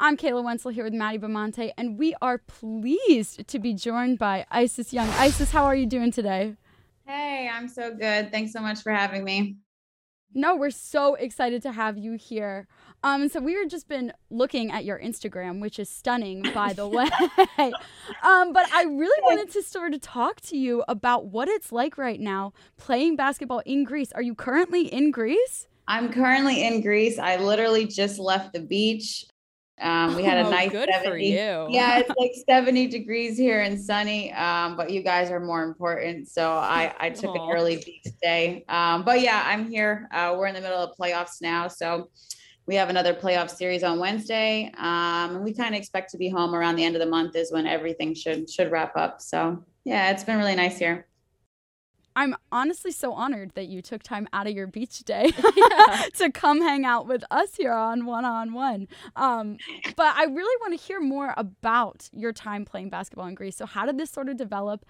I'm Kayla Wenzel here with Maddie Bamonte, and we are pleased to be joined by Isis Young. Isis, how are you doing today? Hey, I'm so good. Thanks so much for having me. No, we're so excited to have you here. Um, so we were just been looking at your Instagram, which is stunning, by the way. um, but I really wanted to sort of talk to you about what it's like right now playing basketball in Greece. Are you currently in Greece? I'm currently in Greece. I literally just left the beach. Um, we had a Oh, nice good 70. for you. Yeah, it's like 70 degrees here and sunny. Um, but you guys are more important. So I, I took Aw. an early beach day. Um, but yeah, I'm here. Uh, we're in the middle of playoffs now. So we have another playoff series on Wednesday. Um, and we kind of expect to be home around the end of the month is when everything should should wrap up. So yeah, it's been really nice here. I'm honestly so honored that you took time out of your beach day to come hang out with us here on One on One. Um, but I really want to hear more about your time playing basketball in Greece. So, how did this sort of develop,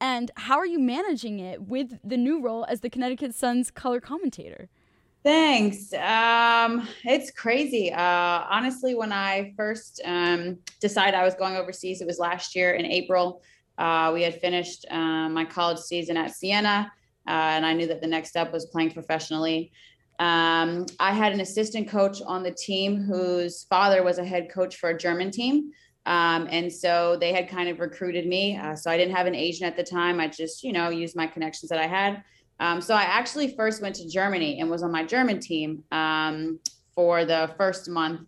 and how are you managing it with the new role as the Connecticut Sun's color commentator? Thanks. Um, it's crazy. Uh, honestly, when I first um, decided I was going overseas, it was last year in April. Uh, we had finished uh, my college season at Siena, uh, and I knew that the next step was playing professionally. Um, I had an assistant coach on the team whose father was a head coach for a German team. Um, and so they had kind of recruited me. Uh, so I didn't have an agent at the time. I just, you know, used my connections that I had. Um, so I actually first went to Germany and was on my German team um, for the first month,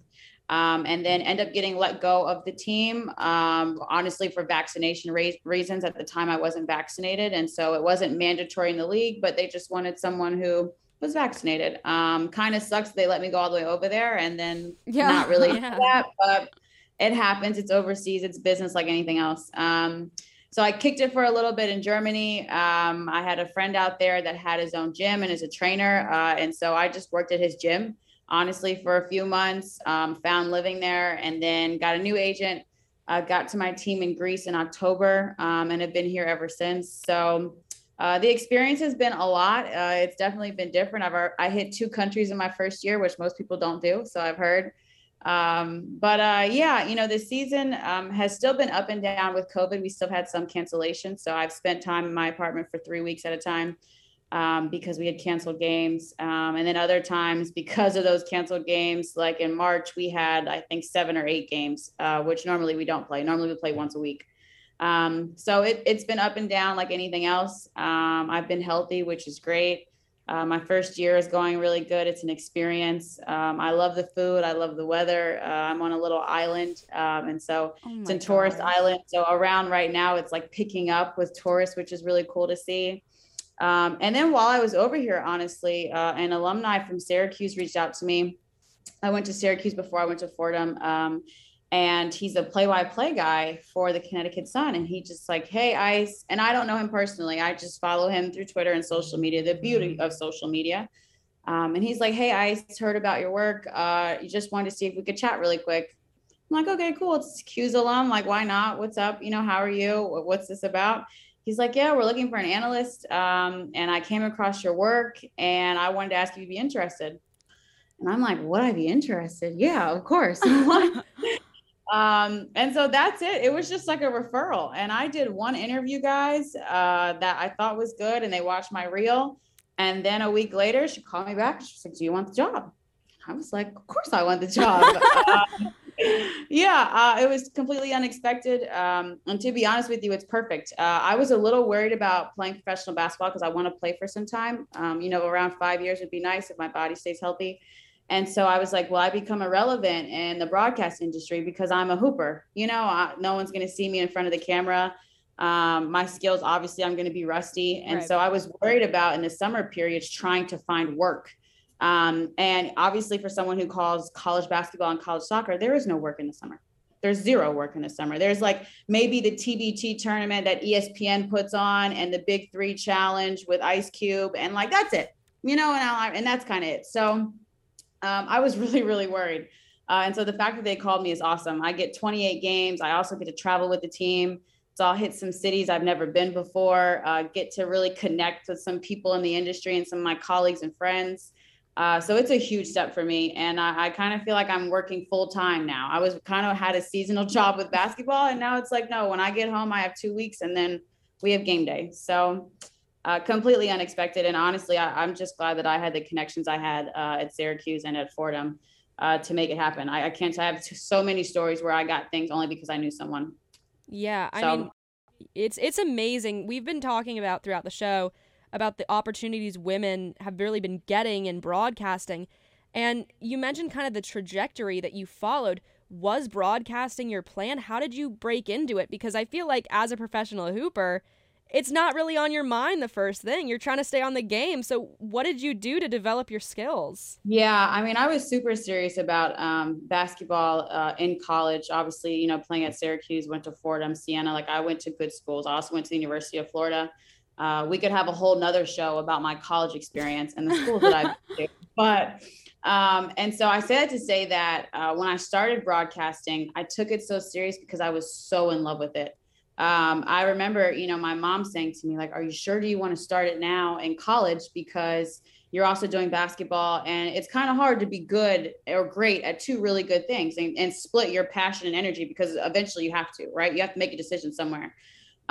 um, and then end up getting let go of the team. Um, honestly, for vaccination re- reasons, at the time I wasn't vaccinated, and so it wasn't mandatory in the league, but they just wanted someone who was vaccinated. Um, kind of sucks they let me go all the way over there, and then Yeah, not really yeah. that, but it happens. It's overseas. It's business like anything else. Um, so I kicked it for a little bit in Germany. Um, I had a friend out there that had his own gym and is a trainer. Uh, and so I just worked at his gym, honestly, for a few months, um, found living there, and then got a new agent. Uh, got to my team in Greece in October um, and have been here ever since. So uh, the experience has been a lot. Uh, it's definitely been different. I've I hit two countries in my first year, which most people don't do. So I've heard. Um, but uh, yeah, you know, this season um, has still been up and down with COVID. We still had some cancellations. So I've spent time in my apartment for three weeks at a time um, because we had canceled games. Um, and then other times, because of those canceled games, like in March, we had, I think, seven or eight games, uh, which normally we don't play. Normally we play once a week. Um, so it, it's been up and down like anything else. Um, I've been healthy, which is great. Uh, my first year is going really good. It's an experience. Um, I love the food. I love the weather. Uh, I'm on a little island, um, and so Oh it's in tourist gosh. island. So around right now, it's like picking up with tourists, which is really cool to see. Um, and then while I was over here, honestly, uh, an alumni from Syracuse reached out to me. I went to Syracuse before I went to Fordham. Um, and he's a play-by-play guy for the Connecticut Sun. And he just like, hey, Ice, and I don't know him personally. I just follow him through Twitter and social media. The beauty of social media. Um, and he's like, hey, Ice, heard about your work. Uh, you just wanted to see if we could chat really quick. I'm like, okay, cool. It's Cuse alum. Like, why not? What's up? You know, how are you? What's this about? He's like, yeah, we're looking for an analyst. Um, and I came across your work and I wanted to ask if you'd be interested. And I'm like, would I be interested? Yeah, of course. um, and so that's it. It was just like a referral. And I did one interview, guys, uh, that I thought was good, and they watched my reel. And then a week later, she called me back. She's like, Do you want the job? I was like, Of course I want the job. Um, yeah, uh, it was completely unexpected. Um, and to be honest with you, it's perfect. Uh, I was a little worried about playing professional basketball because I want to play for some time. Um, you know, around five years would be nice if my body stays healthy. And so I was like, well, I become irrelevant in the broadcast industry because I'm a hooper. You know, I, no one's going to see me in front of the camera. Um, my skills, obviously, I'm going to be rusty. And Right. so I was worried about in the summer periods trying to find work. Um, and obviously, for someone who calls college basketball and college soccer, there is no work in the summer. There's zero work in the summer. There's like maybe the TBT tournament that ESPN puts on and the Big Three Challenge with Ice Cube, and like that's it, you know. And I, and that's kind of it. So um, I was really, really worried. Uh, and so the fact that they called me is awesome. I get 28 games. I also get to travel with the team. So I'll hit some cities I've never been before. Uh, get to really connect with some people in the industry and some of my colleagues and friends. Uh, so it's a huge step for me. And I, I kind of feel like I'm working full time now. I was kind of had a seasonal job with basketball. And now it's like, no, when I get home, I have two weeks and then we have game day. So uh, completely unexpected. And honestly, I, am just glad that I had the connections I had uh, at Syracuse and at Fordham uh, to make it happen. I, I can't, I have so many stories where I got things only because I knew someone. Yeah. I mean, it's, it's amazing. We've been talking about throughout the show about the opportunities women have really been getting in broadcasting. And you mentioned kind of the trajectory that you followed. Was broadcasting your plan? How did you break into it? Because I feel like as a professional hooper, it's not really on your mind the first thing. You're trying to stay on the game. So, what did you do to develop your skills? Yeah, I mean, I was super serious about um, basketball uh, in college. Obviously, you know, playing at Syracuse, went to Fordham, Siena. Like, I went to good schools. I also went to the University of Florida. Uh, we could have a whole nother show about my college experience and the school that I've been to. But um, and so I said to say that uh, when I started broadcasting, I took it so serious because I was so in love with it. Um, I remember, you know, my mom saying to me, like, "Are you sure? Do you want to start it now in college because you're also doing basketball, and it's kind of hard to be good or great at two really good things and, and split your passion and energy because eventually you have to, right? You have to make a decision somewhere."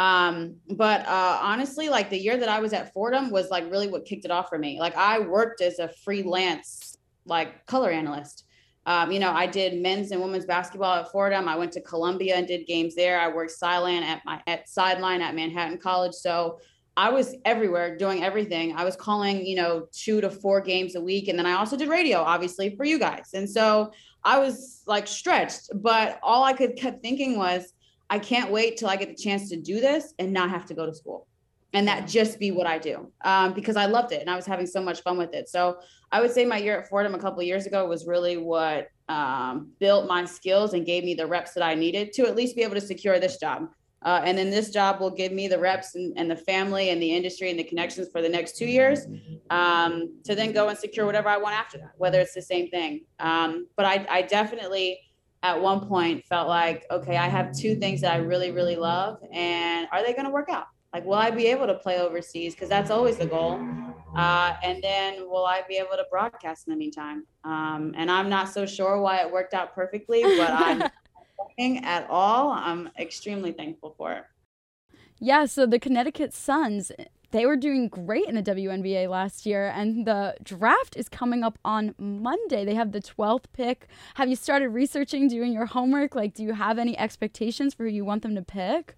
Um, but uh, honestly, like the year that I was at Fordham was like really what kicked it off for me. Like I worked as a freelance like color analyst. Um, you know, I did men's and women's basketball at Fordham. I went to Columbia and did games there. I worked sideline at my at sideline at Manhattan College. So I was everywhere doing everything. I was calling, you know, two to four games a week. And then I also did radio, obviously, for you guys. And so I was like stretched, but all I could kept thinking was, I can't wait till I get the chance to do this and not have to go to school and that just be what I do um, because I loved it and I was having so much fun with it. So I would say my year at Fordham a couple years ago was really what um, built my skills and gave me the reps that I needed to at least be able to secure this job. Uh, and then this job will give me the reps and, and, the family and the industry and the connections for the next two years um, to then go and secure whatever I want after that, whether it's the same thing. Um, but I, I definitely at one point felt like, okay, I have two things that I really, really love, and are they going to work out? Like, will I be able to play overseas? Because that's always the goal. Uh, and then will I be able to broadcast in the meantime? Um, and I'm not so sure why it worked out perfectly, but I'm at all. I'm extremely thankful for it. Yeah, so the Connecticut Suns they were doing great in the WNBA last year, and the draft is coming up on Monday. They have the 12th pick. Have you started researching, doing your homework? Like, do you have any expectations for who you want them to pick?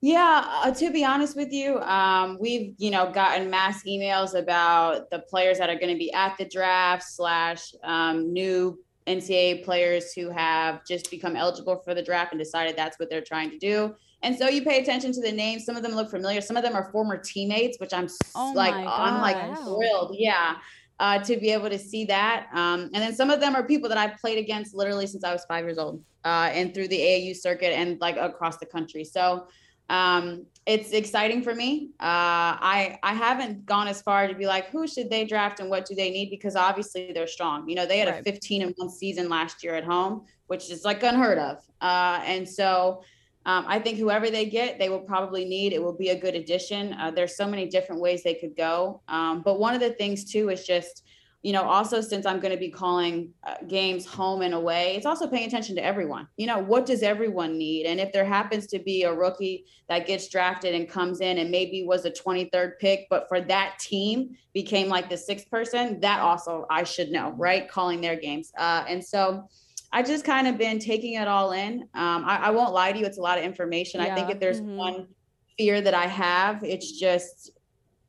Yeah, uh, to be honest with you, um, we've you know gotten mass emails about the players that are going to be at the draft slash um, new NCAA players who have just become eligible for the draft and decided that's what they're trying to do. And so you pay attention to the names. Some of them look familiar. Some of them are former teammates, which I'm oh like, I'm like thrilled. Yeah. Uh, to be able to see that. Um, and then some of them are people that I've played against literally since I was five years old uh, and through the AAU circuit and like across the country. So um, it's exciting for me. Uh, I I haven't gone as far to be like who should they draft and what do they need because obviously they're strong. You know they had right. a 15 and one season last year at home, which is like unheard of. Uh, and so um, I think whoever they get, they will probably need. It will be a good addition. Uh, there's so many different ways they could go. Um, but one of the things too is just, you know, also since I'm going to be calling uh, games home and away, it's also paying attention to everyone. You know, what does everyone need? And if there happens to be a rookie that gets drafted and comes in and maybe was a 23rd pick, but for that team became like the sixth person, that also I should know, right? Calling their games. Uh, and so, I just kind of been taking it all in. Um, I, I, won't lie to you; it's a lot of information. Yeah. I think if there's mm-hmm. one fear that I have, it's just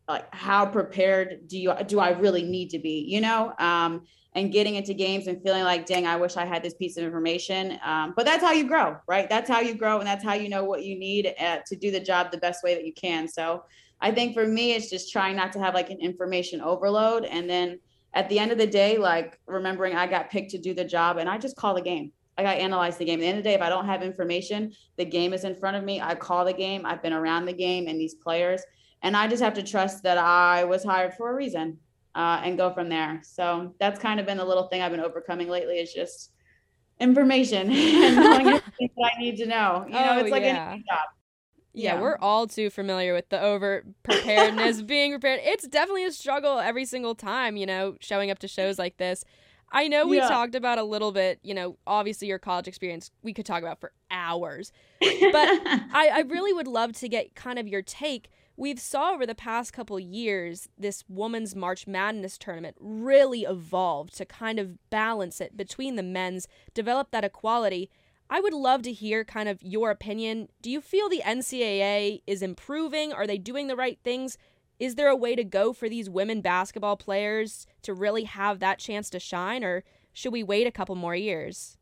like how prepared do you do I really need to be? You know, um, and getting into games and feeling like, dang, I wish I had this piece of information. Um, but that's how you grow, right? That's how you grow, and that's how you know what you need uh, to do the job the best way that you can. So I think for me, it's just trying not to have like an information overload, and then at the end of the day, like remembering I got picked to do the job and I just call the game. Like I analyze the game. At the end of the day, if I don't have information, the game is in front of me. I call the game. I've been around the game and these players. And I just have to trust that I was hired for a reason uh, and go from there. So that's kind of been the little thing I've been overcoming lately is just information and knowing everything that I need to know. You know, oh, it's like yeah. any job Yeah, yeah, we're all too familiar with the over preparedness, being prepared. It's definitely a struggle every single time, you know, showing up to shows like this. I know we yeah. talked about a little bit, you know, obviously your college experience we could talk about for hours. But I, I really would love to get kind of your take. We've saw over the past couple years this women's March Madness tournament really evolve to kind of balance it between the men's, develop that equality. I would love to hear kind of your opinion. Do you feel the NCAA is improving? Are they doing the right things? Is there a way to go for these women basketball players to really have that chance to shine, or should we wait a couple more years?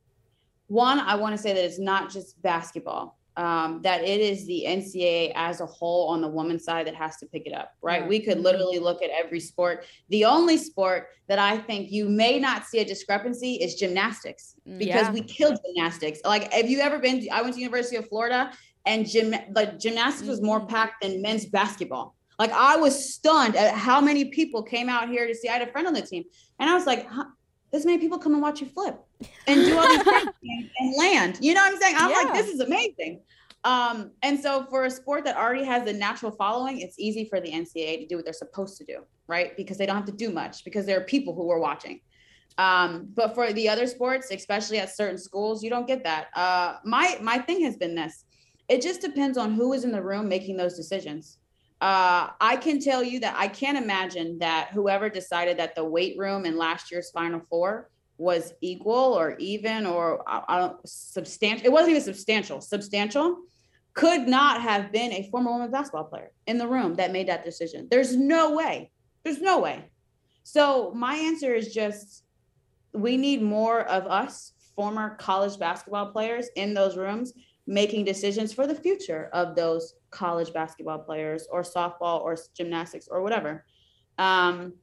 One, I want to say that it's not just basketball um, that it is the NCAA as a whole on the women's side that has to pick it up, right? We could literally look at every sport. The only sport that I think you may not see a discrepancy is gymnastics because yeah. we killed gymnastics. Like, have you ever been? I went to University of Florida, and gym like gymnastics was more mm-hmm. packed than men's basketball. Like, I was stunned at how many people came out here to see. I had a friend on the team, and I was like, this many people come and watch you flip and do all these things and land. You know what I'm saying? I'm yeah. like, this is amazing. Um, and so for a sport that already has a natural following, it's easy for the NCAA to do what they're supposed to do, right? Because they don't have to do much because there are people who are watching. Um, but for the other sports, especially at certain schools, you don't get that. Uh, my my thing has been this: it just depends on who is in the room making those decisions. Uh, I can tell you that I can't imagine that whoever decided that the weight room in last year's Final Four was equal or even or uh, uh substantial. It wasn't even substantial. Substantial could not have been a former women's basketball player in the room that made that decision. There's no way. There's no way. So my answer is just we need more of us former college basketball players in those rooms making decisions for the future of those college basketball players or softball or gymnastics or whatever. Um,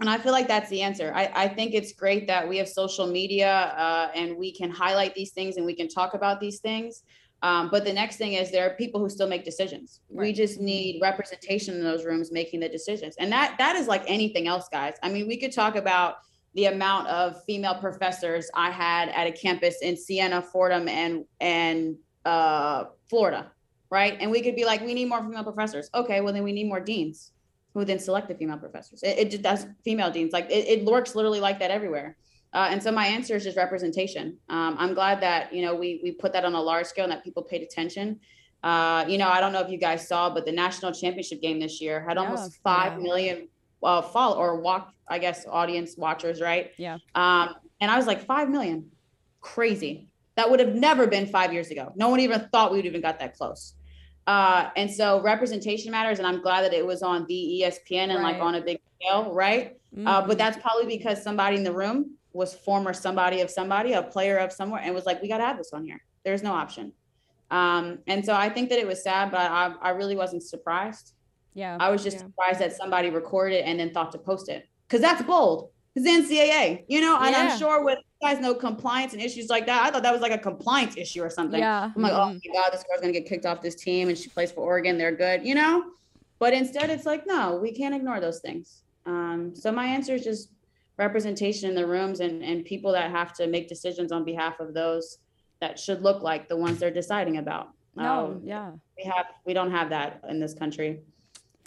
and I feel like that's the answer. I, I think it's great that we have social media uh, and we can highlight these things and we can talk about these things. Um, but the next thing is there are people who still make decisions. Right. We just need representation in those rooms making the decisions. And that that is like anything else, guys. I mean, we could talk about the amount of female professors I had at a campus in Siena, Fordham, and and uh, Florida, right? And we could be like, we need more female professors. Okay, well then we need more deans who then select the female professors. It, it does female deans like it, it works literally like that everywhere. Uh, and so my answer is just representation. Um, I'm glad that you know we we put that on a large scale and that people paid attention. Uh, you know, I don't know if you guys saw, but the national championship game this year had almost five yeah. million uh, follow or walk, I guess, audience watchers, right? Yeah. Um, and I was like, five million, crazy. That would have never been five years ago. No one even thought we would even got that close. Uh, and so representation matters, and I'm glad that it was on the ESPN and right. like on a big scale, right? Mm-hmm. Uh, but mm-hmm. that's probably because somebody in the room was former somebody of somebody, a player of somewhere, and was like, we got to have this on here. There's no option. Um, and so I think that it was sad, but I, I really wasn't surprised. Yeah. I was just yeah. surprised that somebody recorded it and then thought to post it because that's bold. Because NCAA, you know, and yeah. I'm sure with guys know compliance and issues like that. I thought that was like a compliance issue or something. Yeah. I'm like, oh mm-hmm. my God, this girl's gonna get kicked off this team and she plays for Oregon. They're good, you know? But instead it's like, no, we can't ignore those things. Um, so my answer is just representation in the rooms and, and people that have to make decisions on behalf of those that should look like the ones they're deciding about. No, um, yeah. We have we don't have that in this country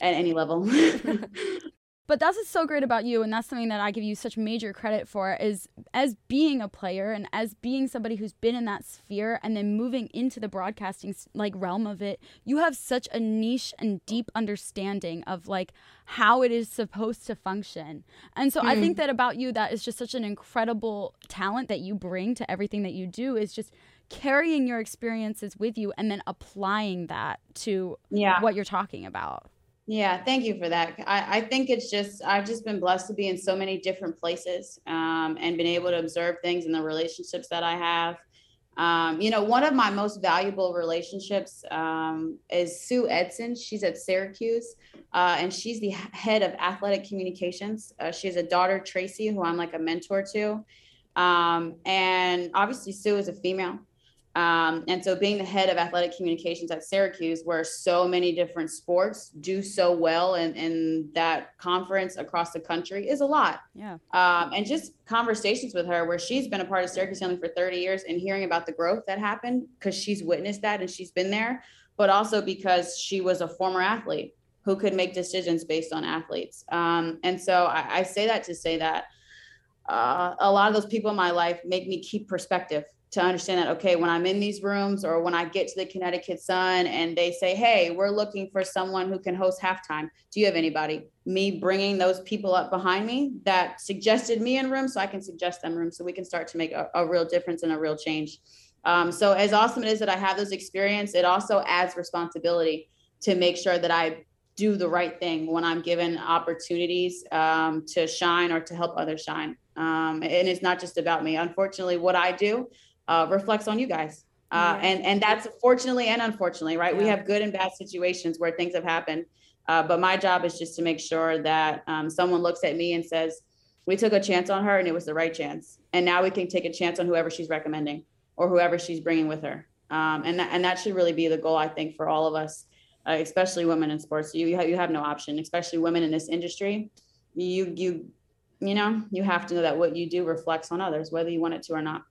at any level. but that's what's so great about you and that's something that i give you such major credit for is as being a player and as being somebody who's been in that sphere and then moving into the broadcasting like realm of it you have such a niche and deep understanding of like how it is supposed to function and so mm. i think that about you that is just such an incredible talent that you bring to everything that you do is just carrying your experiences with you and then applying that to yeah. what you're talking about yeah, thank you for that. I, I think it's just, I've just been blessed to be in so many different places um, and been able to observe things in the relationships that I have. Um, you know, one of my most valuable relationships um, is Sue Edson. She's at Syracuse uh, and she's the head of athletic communications. Uh, she has a daughter, Tracy, who I'm like a mentor to. Um, and obviously, Sue is a female. Um, and so being the head of athletic communications at Syracuse, where so many different sports do so well in, in that conference across the country is a lot. Yeah. Um, and just conversations with her where she's been a part of Syracuse family for 30 years and hearing about the growth that happened because she's witnessed that and she's been there but also because she was a former athlete who could make decisions based on athletes. Um, and so I, I, say that to say that uh, a lot of those people in my life make me keep perspective to understand that okay when i'm in these rooms or when i get to the connecticut sun and they say hey we're looking for someone who can host halftime. Do you have anybody? Me bringing those people up behind me that suggested me in room so i can suggest them room so we can start to make a, a real difference and a real change. Um, so as awesome it is that i have those experience it also adds responsibility to make sure that i do the right thing when i'm given opportunities um, to shine or to help others shine. Um, and it's not just about me. Unfortunately what i do uh, reflects on you guys. Uh, and and that's fortunately and unfortunately, right? Yeah. We have good and bad situations where things have happened, uh, but my job is just to make sure that um, someone looks at me and says, "We took a chance on her, and it was the right chance, and now we can take a chance on whoever she's recommending or whoever she's bringing with her." Um, and that and that should really be the goal, I think, for all of us, uh, especially women in sports. You you have, you have no option, especially women in this industry. You you you know you have to know that what you do reflects on others, whether you want it to or not.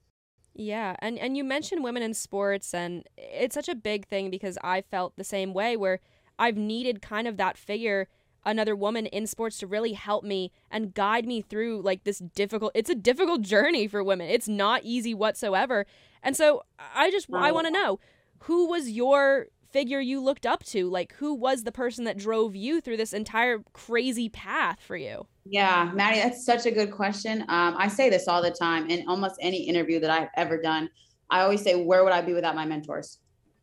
Yeah, and and you mentioned women in sports and it's such a big thing because I felt the same way where I've needed kind of that figure another woman in sports to really help me and guide me through like this difficult it's a difficult journey for women. It's not easy whatsoever. And so I just I want to know who was your figure you looked up to? Like, who was the person that drove you through this entire crazy path for you? Yeah, Maddie, that's such a good question. Um, I say this all the time in almost any interview that I've ever done. I always say, Where would I be without my mentors?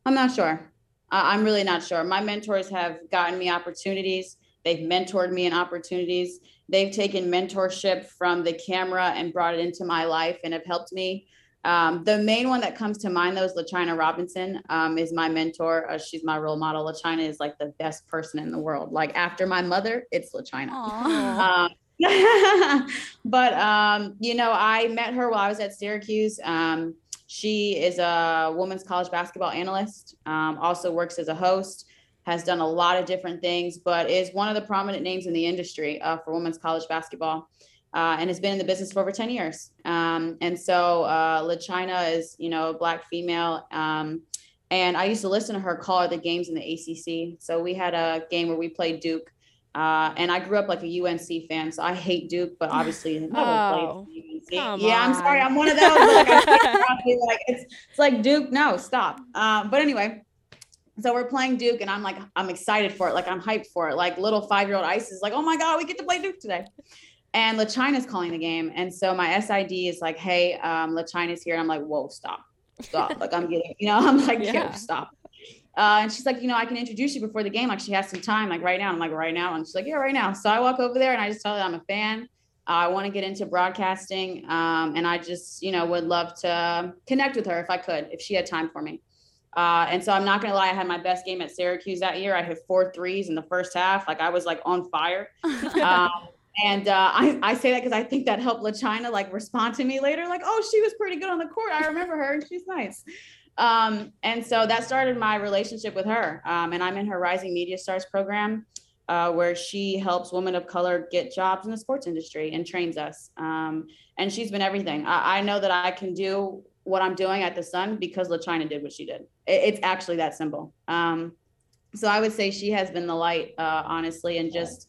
I'm not sure. I'm really not sure. My mentors have gotten me opportunities, they've mentored me in opportunities. They've taken mentorship from the camera and brought it into my life and have helped me um, the main one that comes to mind, though, is LaChina Robinson. Um, is my mentor. Uh, she's my role model. LaChina is like the best person in the world. Like after my mother, it's LaChina. Um, but um, you know, I met her while I was at Syracuse. Um, she is a women's college basketball analyst. Um, also works as a host. Has done a lot of different things, but is one of the prominent names in the industry uh, for women's college basketball uh, and has been in the business for over 10 years. Um, and so uh, LaChina is, you know, a black female. Um, and I used to listen to her call her the games in the ACC. So we had a game where we played Duke. Uh, and I grew up like a UNC fan, so I hate Duke, but obviously never oh, played UNC. Yeah, I'm sorry, I'm one of those. like, like it's, it's like Duke, no, stop. Um, but anyway, so we're playing Duke, and I'm like, I'm excited for it. Like I'm hyped for it. Like little five year old Ice is like, oh my god, we get to play Duke today and LaChina's calling the game. And so my SID is like, hey, um, LaChina's here. And I'm like, whoa, stop, stop. like I'm getting, you know, I'm like, yeah. stop. Uh, and she's like, you know, I can introduce you before the game. Like she has some time, like right now. I'm like, right now. And she's like, yeah, right now. So I walk over there and I just tell her I'm a fan. Uh, I want to get into broadcasting. Um, and I just, you know, would love to connect with her if I could, if she had time for me. Uh, and so I'm not gonna lie, I had my best game at Syracuse that year. I hit four threes in the first half. Like I was like on fire. Um, and uh, I, I say that because I think that helped LaChina like respond to me later, like, oh, she was pretty good on the court. I remember her and she's nice. Um, and so that started my relationship with her. Um, and I'm in her Rising Media Stars program, uh, where she helps women of color get jobs in the sports industry and trains us. Um, and she's been everything. I, I, know that I can do what I'm doing at the Sun because LaChina did what she did. It, it's actually that simple. Um, so I would say she has been the light, uh, honestly, and just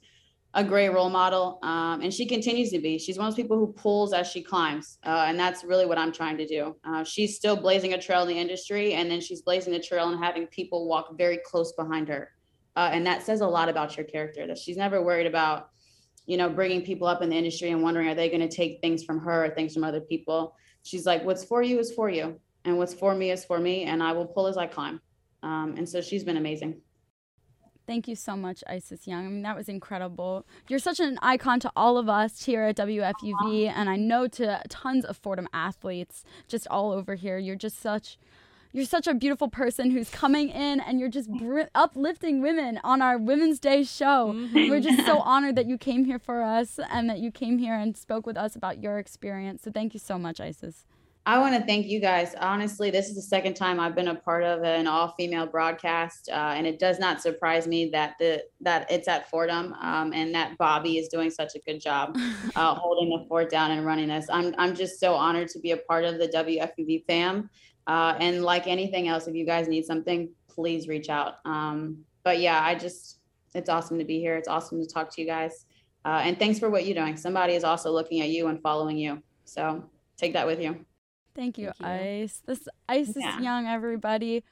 a great role model. Um, and she continues to be. She's one of those people who pulls as she climbs. Uh, and that's really what I'm trying to do. Uh, she's still blazing a trail in the industry, and then she's blazing the trail and having people walk very close behind her. Uh, and that says a lot about your character that she's never worried about, you know, bringing people up in the industry and wondering, are they going to take things from her or things from other people? She's like, what's for you is for you. And what's for me is for me. And I will pull as I climb. Um, and so she's been amazing. Thank you so much, Isis Young. I mean, that was incredible. You're such an icon to all of us here at WFUV, and I know to tons of Fordham athletes just all over here. You're just such. You're such a beautiful person who's coming in and you're just br- uplifting women on our Women's Day show. Mm-hmm. We're just so honored that you came here for us and that you came here and spoke with us about your experience. So thank you so much, Isis. I want to thank you guys. Honestly, this is the second time I've been a part of an all-female broadcast, uh, and it does not surprise me that the that it's at Fordham um, and that Bobby is doing such a good job uh, holding the fort down and running this. I'm I'm just so honored to be a part of the WFUV fam. Uh, and like anything else, if you guys need something, please reach out. Um, but yeah, I just it's awesome to be here. It's awesome to talk to you guys, uh, and thanks for what you're doing. Somebody is also looking at you and following you, so take that with you. Thank you, Thank you. Ice. This Ice yeah. is young, everybody.